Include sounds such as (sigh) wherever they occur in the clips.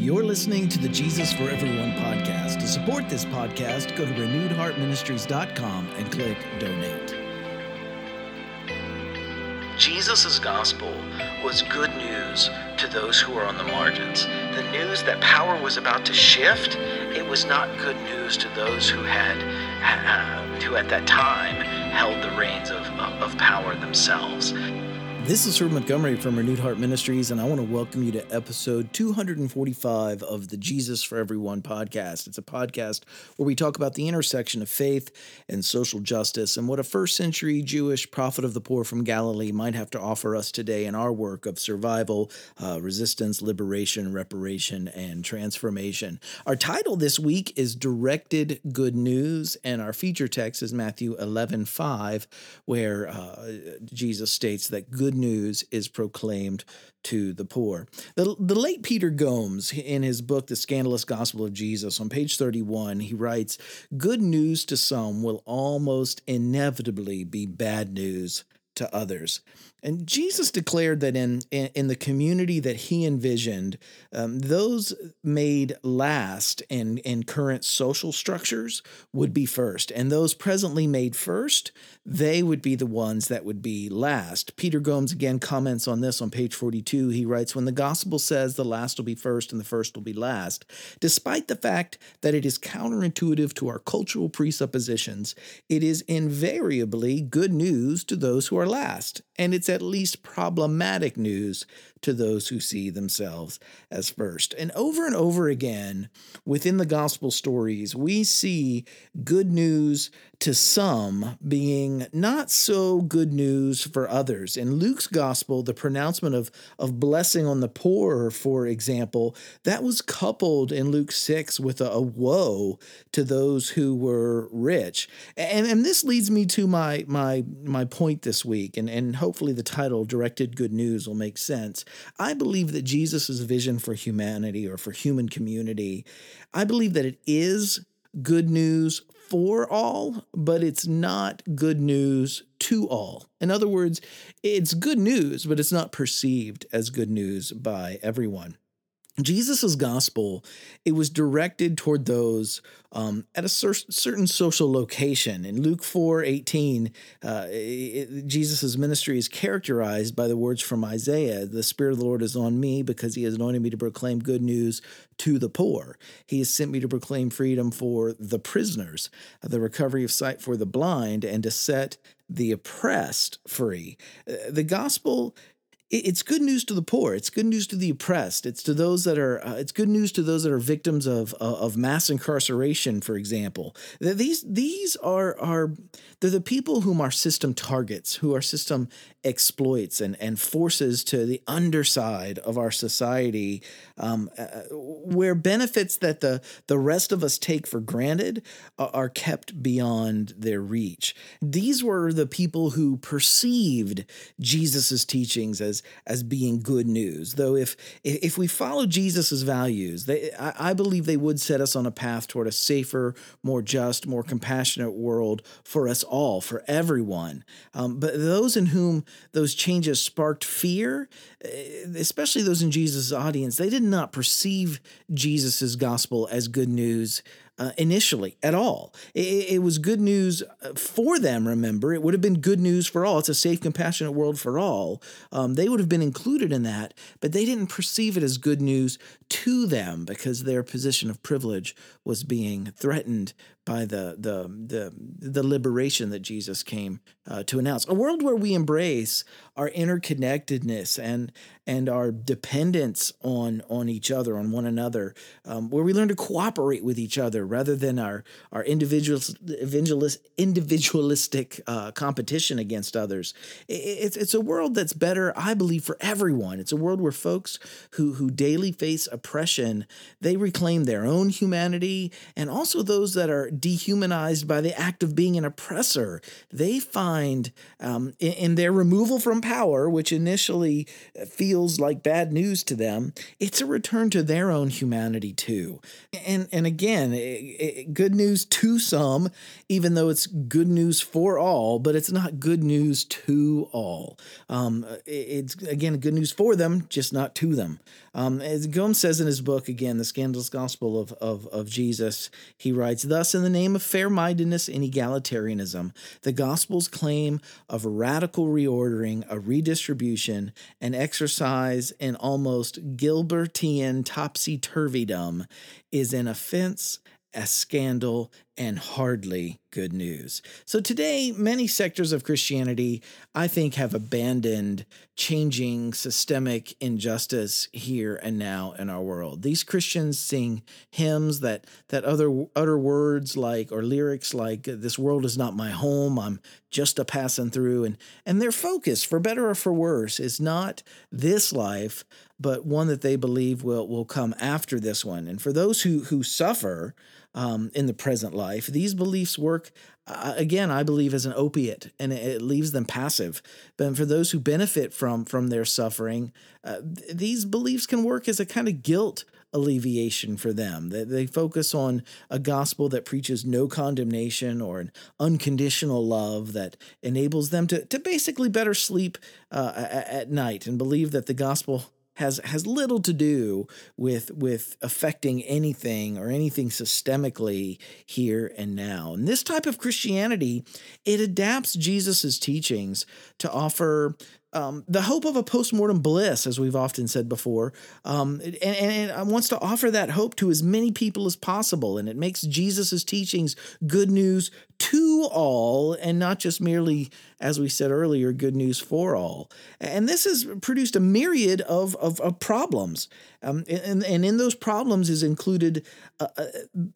You're listening to the Jesus for Everyone podcast. To support this podcast, go to renewedheartministries.com and click donate. Jesus' gospel was good news to those who were on the margins. The news that power was about to shift, it was not good news to those who had, uh, who at that time held the reins of, of power themselves. This is Herb Montgomery from Renewed Heart Ministries, and I want to welcome you to episode 245 of the Jesus for Everyone podcast. It's a podcast where we talk about the intersection of faith and social justice and what a first century Jewish prophet of the poor from Galilee might have to offer us today in our work of survival, uh, resistance, liberation, reparation, and transformation. Our title this week is Directed Good News, and our feature text is Matthew 11 5, where uh, Jesus states that good news is proclaimed to the poor. The, the late Peter Gomes, in his book, The Scandalous Gospel of Jesus, on page 31, he writes Good news to some will almost inevitably be bad news to others. And Jesus declared that in, in, in the community that he envisioned, um, those made last in, in current social structures would be first. And those presently made first, they would be the ones that would be last. Peter Gomes again comments on this on page 42. He writes When the gospel says the last will be first and the first will be last, despite the fact that it is counterintuitive to our cultural presuppositions, it is invariably good news to those who are last. And it's at least problematic news to those who see themselves as first. And over and over again within the gospel stories, we see good news to some being not so good news for others. In Luke's gospel, the pronouncement of, of blessing on the poor, for example, that was coupled in Luke 6 with a, a woe to those who were rich. And, and this leads me to my, my, my point this week, and, and hopefully the title, Directed Good News, will make sense. I believe that Jesus' vision for humanity or for human community, I believe that it is good news for all, but it's not good news to all. In other words, it's good news, but it's not perceived as good news by everyone. Jesus' gospel, it was directed toward those um, at a cer- certain social location. In Luke 4 18, uh, Jesus' ministry is characterized by the words from Isaiah The Spirit of the Lord is on me because he has anointed me to proclaim good news to the poor. He has sent me to proclaim freedom for the prisoners, the recovery of sight for the blind, and to set the oppressed free. Uh, the gospel it's good news to the poor. It's good news to the oppressed. It's to those that are. Uh, it's good news to those that are victims of uh, of mass incarceration, for example. These these are are they're the people whom our system targets, who our system exploits and and forces to the underside of our society, um, uh, where benefits that the the rest of us take for granted are kept beyond their reach. These were the people who perceived Jesus's teachings as as being good news. Though if if we follow Jesus's values, they, I, I believe they would set us on a path toward a safer, more just, more compassionate world for us all, for everyone. Um, but those in whom those changes sparked fear, eh, especially those in Jesus' audience, they did not perceive Jesus' gospel as good news uh, initially at all. It, it, was good news uh, for them, remember. It would have been good news for all. It's a safe, compassionate world for all. Um, they would have been included in that, but they didn't perceive it as good news to them because their position of privilege was being threatened by the the the, the liberation that Jesus came uh, to announce. A world where we embrace our interconnectedness and and our dependence on on each other, on one another, um, where we learn to cooperate with each other rather than our our individualist, individualistic uh, competition against others. It's it's a world that's better, I believe, for everyone. It's a world where folks who who daily face oppression they reclaim their own humanity, and also those that are dehumanized by the act of being an oppressor. They find um, in, in their removal from power, which initially feels like bad news to them, it's a return to their own humanity too. And and again, it, it, good news to some, even though it's good news for all, but it's not good news to all. Um, it, it's again good news for them, just not to them. Um, as Gomes says in his book, again, The Scandalous Gospel of, of, of Jesus, he writes, Thus, in the name of fair mindedness and egalitarianism, the gospel's claim of radical reordering, a redistribution, an exercise in almost Gilbertian topsy turvydom is an offense a scandal and hardly good news. So today, many sectors of Christianity, I think, have abandoned changing systemic injustice here and now in our world. These Christians sing hymns that that other utter words like or lyrics like "This world is not my home. I'm just a passing through," and and their focus, for better or for worse, is not this life, but one that they believe will will come after this one. And for those who who suffer um, in the present life. These beliefs work, uh, again, I believe, as an opiate, and it, leaves them passive. But for those who benefit from from their suffering, uh, th- these beliefs can work as a kind of guilt alleviation for them. They, they focus on a gospel that preaches no condemnation or an unconditional love that enables them to, to basically better sleep uh, at night and believe that the gospel has has little to do with with affecting anything or anything systemically here and now. And this type of Christianity, it adapts Jesus's teachings to offer um, the hope of a postmortem bliss, as we've often said before, um, and, and, it wants to offer that hope to as many people as possible. And it makes Jesus' teachings good news to all and not just merely, as we said earlier, good news for all. And this has produced a myriad of, of, of problems. Um, and, and in those problems is included uh, uh,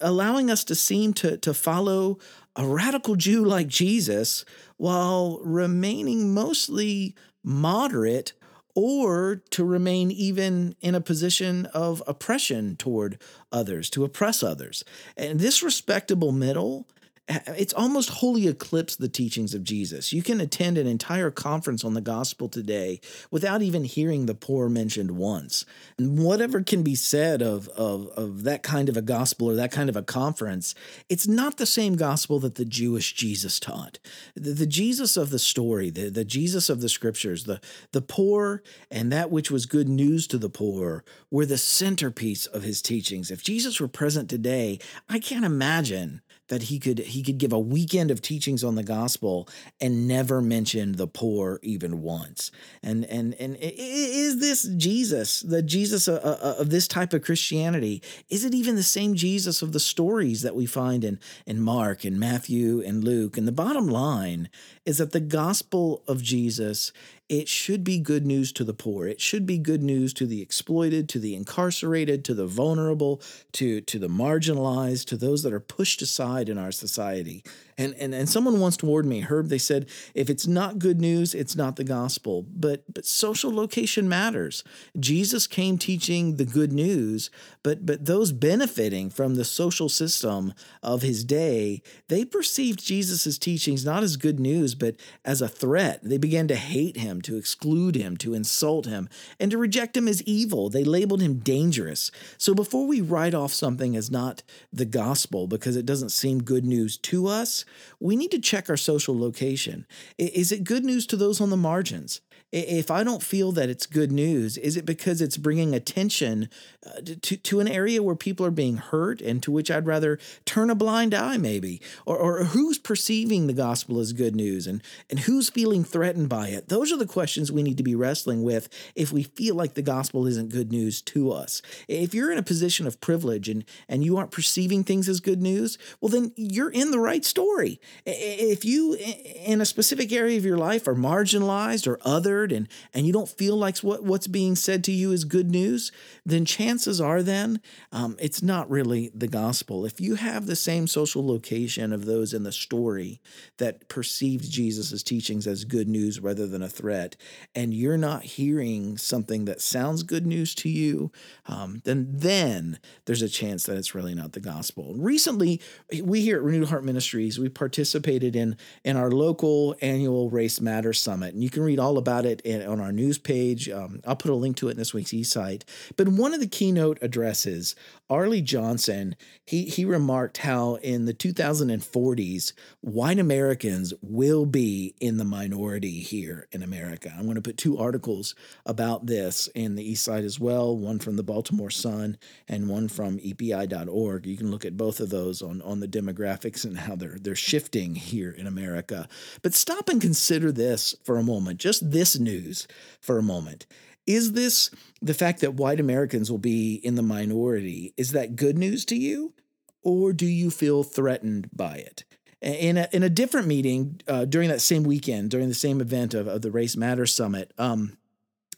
allowing us to seem to, to follow a radical Jew like Jesus while remaining mostly moderate or to remain even in a position of oppression toward others, to oppress others. And this respectable middle it's almost wholly eclipsed the teachings of Jesus. You can attend an entire conference on the gospel today without even hearing the poor mentioned once. And whatever can be said of, of, of that kind of a gospel or that kind of a conference, it's not the same gospel that the Jewish Jesus taught. The, the Jesus of the story, the, the Jesus of the scriptures, the, the poor and that which was good news to the poor were the centerpiece of his teachings. If Jesus were present today, I can't imagine that he could he could give a weekend of teachings on the gospel and never mention the poor even once. And and and is this Jesus, the Jesus of, of this type of Christianity? Is it even the same Jesus of the stories that we find in in Mark and Matthew and Luke? And the bottom line is that the gospel of Jesus it should be good news to the poor. It should be good news to the exploited, to the incarcerated, to the vulnerable, to, to the marginalized, to those that are pushed aside in our society. And, and, and someone once warned me, Herb, they said, if it's not good news, it's not the gospel. But, but social location matters. Jesus came teaching the good news, but, but those benefiting from the social system of his day, they perceived Jesus' teachings not as good news, but as a threat. They began to hate him, to exclude him, to insult him, and to reject him as evil. They labeled him dangerous. So before we write off something as not the gospel because it doesn't seem good news to us, we need to check our social location. Is it good news to those on the margins? If I don't feel that it's good news, is it because it's bringing attention uh, to, to an area where people are being hurt and to which I'd rather turn a blind eye, maybe? Or, or who's perceiving the gospel as good news and, and who's feeling threatened by it? Those are the questions we need to be wrestling with if we feel like the gospel isn't good news to us. If you're in a position of privilege and, and you aren't perceiving things as good news, well, then you're in the right story. If you, in a specific area of your life, are marginalized or other, and and you don't feel like what what's being said to you is good news, then chances are then um, it's not really the gospel. If you have the same social location of those in the story that perceived Jesus' teachings as good news rather than a threat, and you're not hearing something that sounds good news to you, um, then then there's a chance that it's really not the gospel. Recently, we here at Renewed Heart Ministries we participated in in our local annual Race Matter Summit, and you can read all about it it in, on our news page. Um, I'll put a link to it in this week's eSight. But one of the keynote addresses, Arlie Johnson, he he remarked how in the 2040s, white Americans will be in the minority here in America. I'm going to put two articles about this in the eSight as well, one from the Baltimore Sun and one from EPI.org. You can look at both of those on, on the demographics and how they're they're shifting here in America. But stop and consider this for a moment, just this news for a moment. Is this the fact that white Americans will be in the minority? Is that good news to you? Or do you feel threatened by it? In a, in a different meeting uh, during that same weekend, during the same event of, of the Race Matters Summit, um,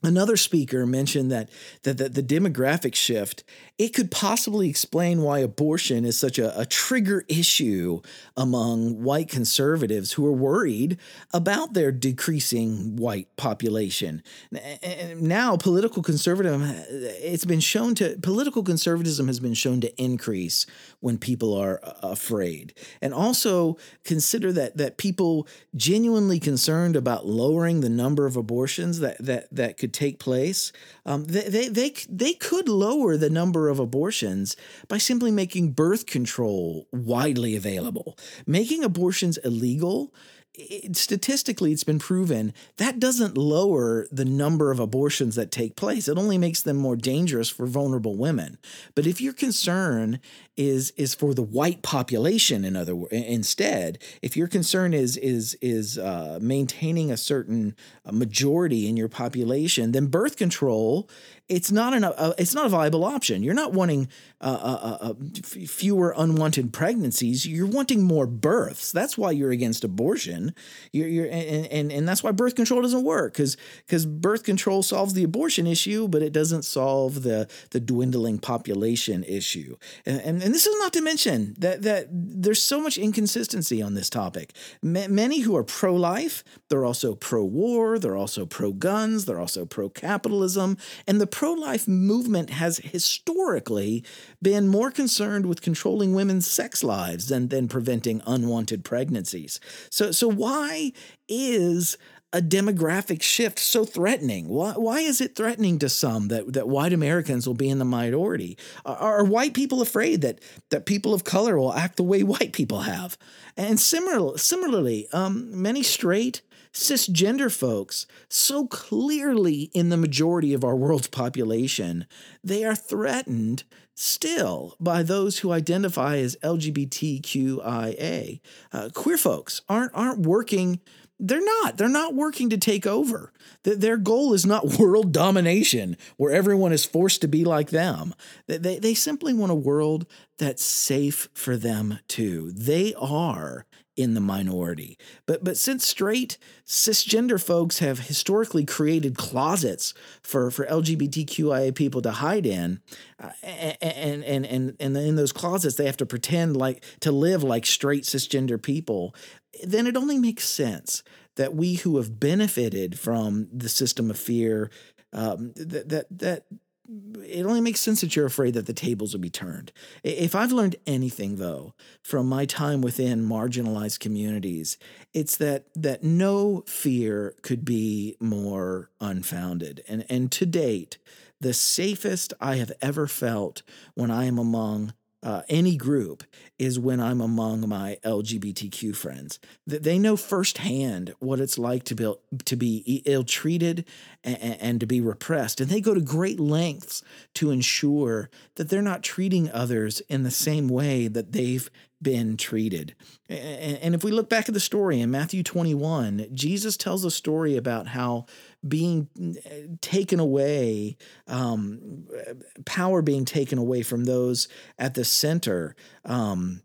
Another speaker mentioned that, that, that the demographic shift it could possibly explain why abortion is such a, a, trigger issue among white conservatives who are worried about their decreasing white population. Now, political conservatism it's been shown to political conservatism has been shown to increase when people are uh, afraid, and also consider that that people genuinely concerned about lowering the number of abortions that that that could take place, um, they, they they they could lower the number of abortions by simply making birth control widely available. Making abortions illegal it, statistically it's been proven that doesn't lower the number of abortions that take place. It only makes them more dangerous for vulnerable women. But if your concern is is for the white population in other words, instead if your concern is is is uh, maintaining a certain uh, majority in your population then birth control it's not an uh, it's not a viable option. You're not wanting uh, uh, uh, uh fewer unwanted pregnancies. You're wanting more births. That's why you're against abortion. You're, you're and, and and that's why birth control doesn't work because because birth control solves the abortion issue, but it doesn't solve the the dwindling population issue. And and, and this is not to mention that that there's so much inconsistency on this topic. M- many who are pro life, they're also pro war. They're also pro guns. They're also pro capitalism, and the pro life movement has historically been more concerned with controlling women's sex lives than, than preventing unwanted pregnancies. So, so why is a demographic shift so threatening? Why, why is it threatening to some that, that white Americans will be in the minority? Are, are white people afraid that, that people of color will act the way white people have? And similar, similarly, um, many straight cisgender folks, so clearly in the majority of our world's population, they are threatened still by those who identify as LGBTQIA. Uh, queer folks aren't aren't working. They're not. They're not working to take over. Their goal is not (laughs) world domination, where everyone is forced to be like them. They, they simply want a world that's safe for them too. They are in the minority. But but since straight cisgender folks have historically created closets for for LGBTQIA people to hide in, uh, and and and and in those closets they have to pretend like to live like straight cisgender people, then it only makes sense that we who have benefited from the system of fear um, that that that it only makes sense that you're afraid that the tables will be turned. If I've learned anything though from my time within marginalized communities, it's that that no fear could be more unfounded. And and to date, the safest I have ever felt when I am among uh, any group is when I'm among my LGBTQ friends. That they know firsthand what it's like to be to be ill treated and, and to be repressed, and they go to great lengths to ensure that they're not treating others in the same way that they've been treated. And if we look back at the story in Matthew 21, Jesus tells a story about how being uh, taken away, um, power being taken away from those at the center. Um,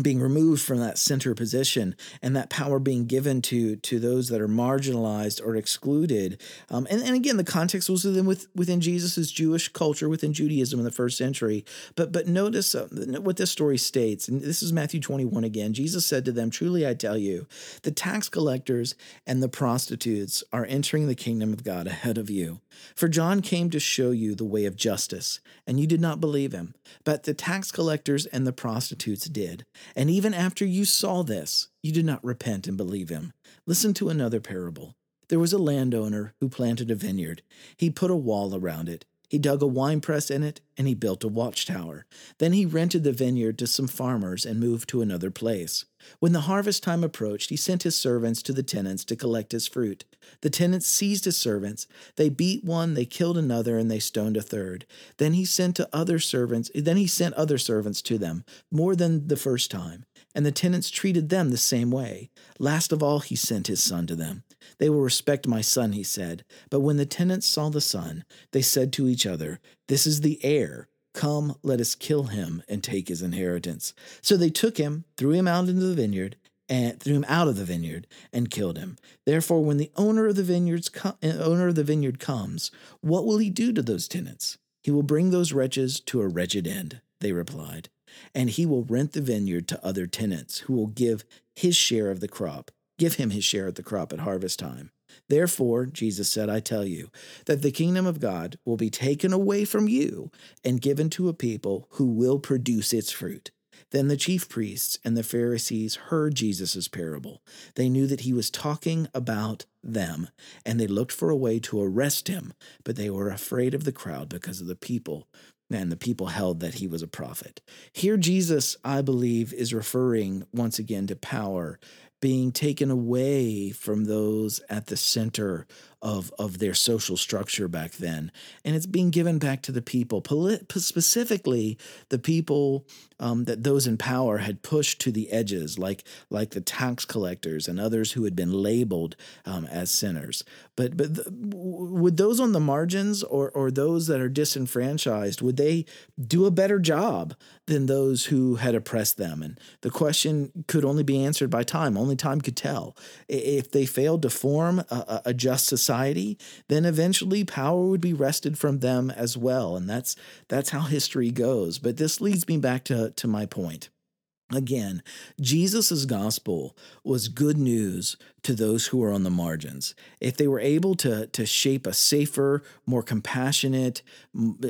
being removed from that center position and that power being given to to those that are marginalized or excluded. Um, and, and again the context was within with, within jesus's jewish culture within judaism in the first century. But but notice uh, what this story states. And this is matthew 21 again. Jesus said to them truly i tell you the tax collectors and the prostitutes are entering the kingdom of god ahead of you. For john came to show you the way of justice and you did not believe him but the tax collectors and the prostitutes did and even after you saw this, you did not repent and believe him. Listen to another parable. There was a landowner who planted a vineyard. He put a wall around it. He dug a winepress in it, and he built a watchtower. Then he rented the vineyard to some farmers and moved to another place. When the harvest time approached, he sent his servants to the tenants to collect his fruit. The tenants seized his servants. They beat one, they killed another, and they stoned a third. Then he sent to other servants, then he sent other servants to them, more than the first time, and the tenants treated them the same way. Last of all, he sent his son to them. They will respect my son, he said. But when the tenants saw the son, they said to each other, This is the heir. Come, let us kill him and take his inheritance. So they took him, threw him out into the vineyard, and threw him out of the vineyard and killed him. Therefore, when the owner of the vineyards co- uh, owner of the vineyard comes, what will he do to those tenants? He will bring those wretches to a wretched end. They replied, and he will rent the vineyard to other tenants, who will give his share of the crop give him his share of the crop at harvest time. Therefore, Jesus said, I tell you, that the kingdom of God will be taken away from you and given to a people who will produce its fruit. Then the chief priests and the Pharisees heard Jesus' parable. They knew that he was talking about them, and they looked for a way to arrest him, but they were afraid of the crowd because of the people and the people held that he was a prophet. Here, Jesus, I believe, is referring once again to power being taken away from those at the center of, of their social structure back then. And it's being given back to the people, specifically the people um, that those in power had pushed to the edges, like, like the tax collectors and others who had been labeled um, as sinners. But, but the, would those on the margins or, or those that are disenfranchised, would they do a better job than those who had oppressed them? And the question could only be answered by time. Only time could tell. If they failed to form a, a just society, society, then eventually power would be wrested from them as well. And that's that's how history goes. But this leads me back to, to my point. Again, Jesus' gospel was good news to those who are on the margins. If they were able to, to shape a safer, more compassionate,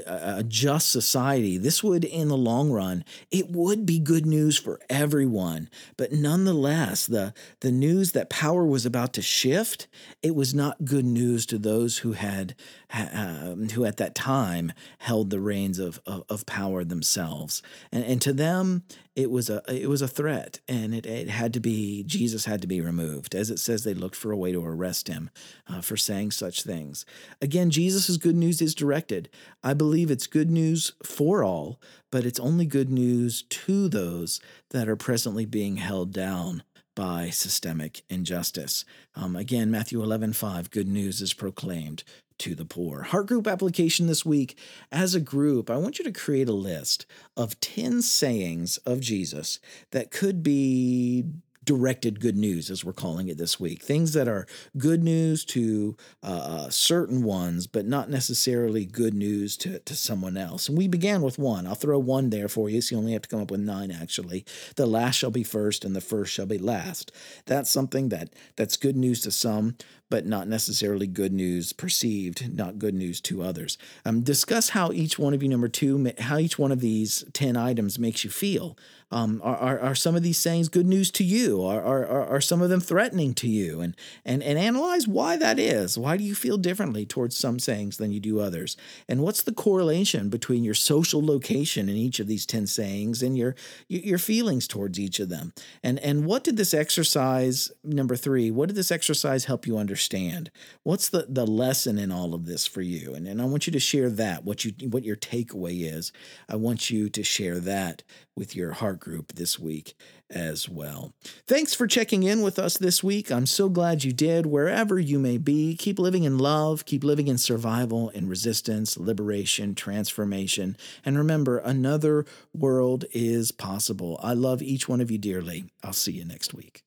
a just society, this would, in the long run, it would be good news for everyone. But nonetheless, the, the news that power was about to shift, it was not good news to those who had, um, who at that time held the reins of, of, of power themselves. And, and to them, it was a it was a threat, and it, it had to be Jesus had to be removed. As it says, they looked for a way to arrest him uh, for saying such things. Again, Jesus' good news is directed. I believe it's good news for all, but it's only good news to those that are presently being held down by systemic injustice. Um, again, Matthew 11, 5, good news is proclaimed to the poor. Heart group application this week. As a group, I want you to create a list of 10 sayings of Jesus that could be directed good news, as we're calling it this week. Things that are good news to uh, uh, certain ones, but not necessarily good news to, to someone else. And we began with one. I'll throw one there for you, so you only have to come up with nine, actually. The last shall be first, and the first shall be last. That's something that that's good news to some, but not necessarily good news perceived, not good news to others. Um, discuss how each one of you, number two, how each one of these 10 items makes you feel. Um, are, are, are, some of these sayings good news to you? Are, are, are some of them threatening to you? And, and, and analyze why that is. Why do you feel differently towards some sayings than you do others? And what's the correlation between your social location in each of these 10 sayings and your, your feelings towards each of them? And, and what did this exercise, number three, what did this exercise help you understand? What's the, the lesson in all of this for you? And, and I want you to share that, what, you, what your takeaway is. I want you to share that with your heart group this week as well. Thanks for checking in with us this week. I'm so glad you did. Wherever you may be, keep living in love, keep living in survival and resistance, liberation, transformation. And remember, another world is possible. I love each one of you dearly. I'll see you next week.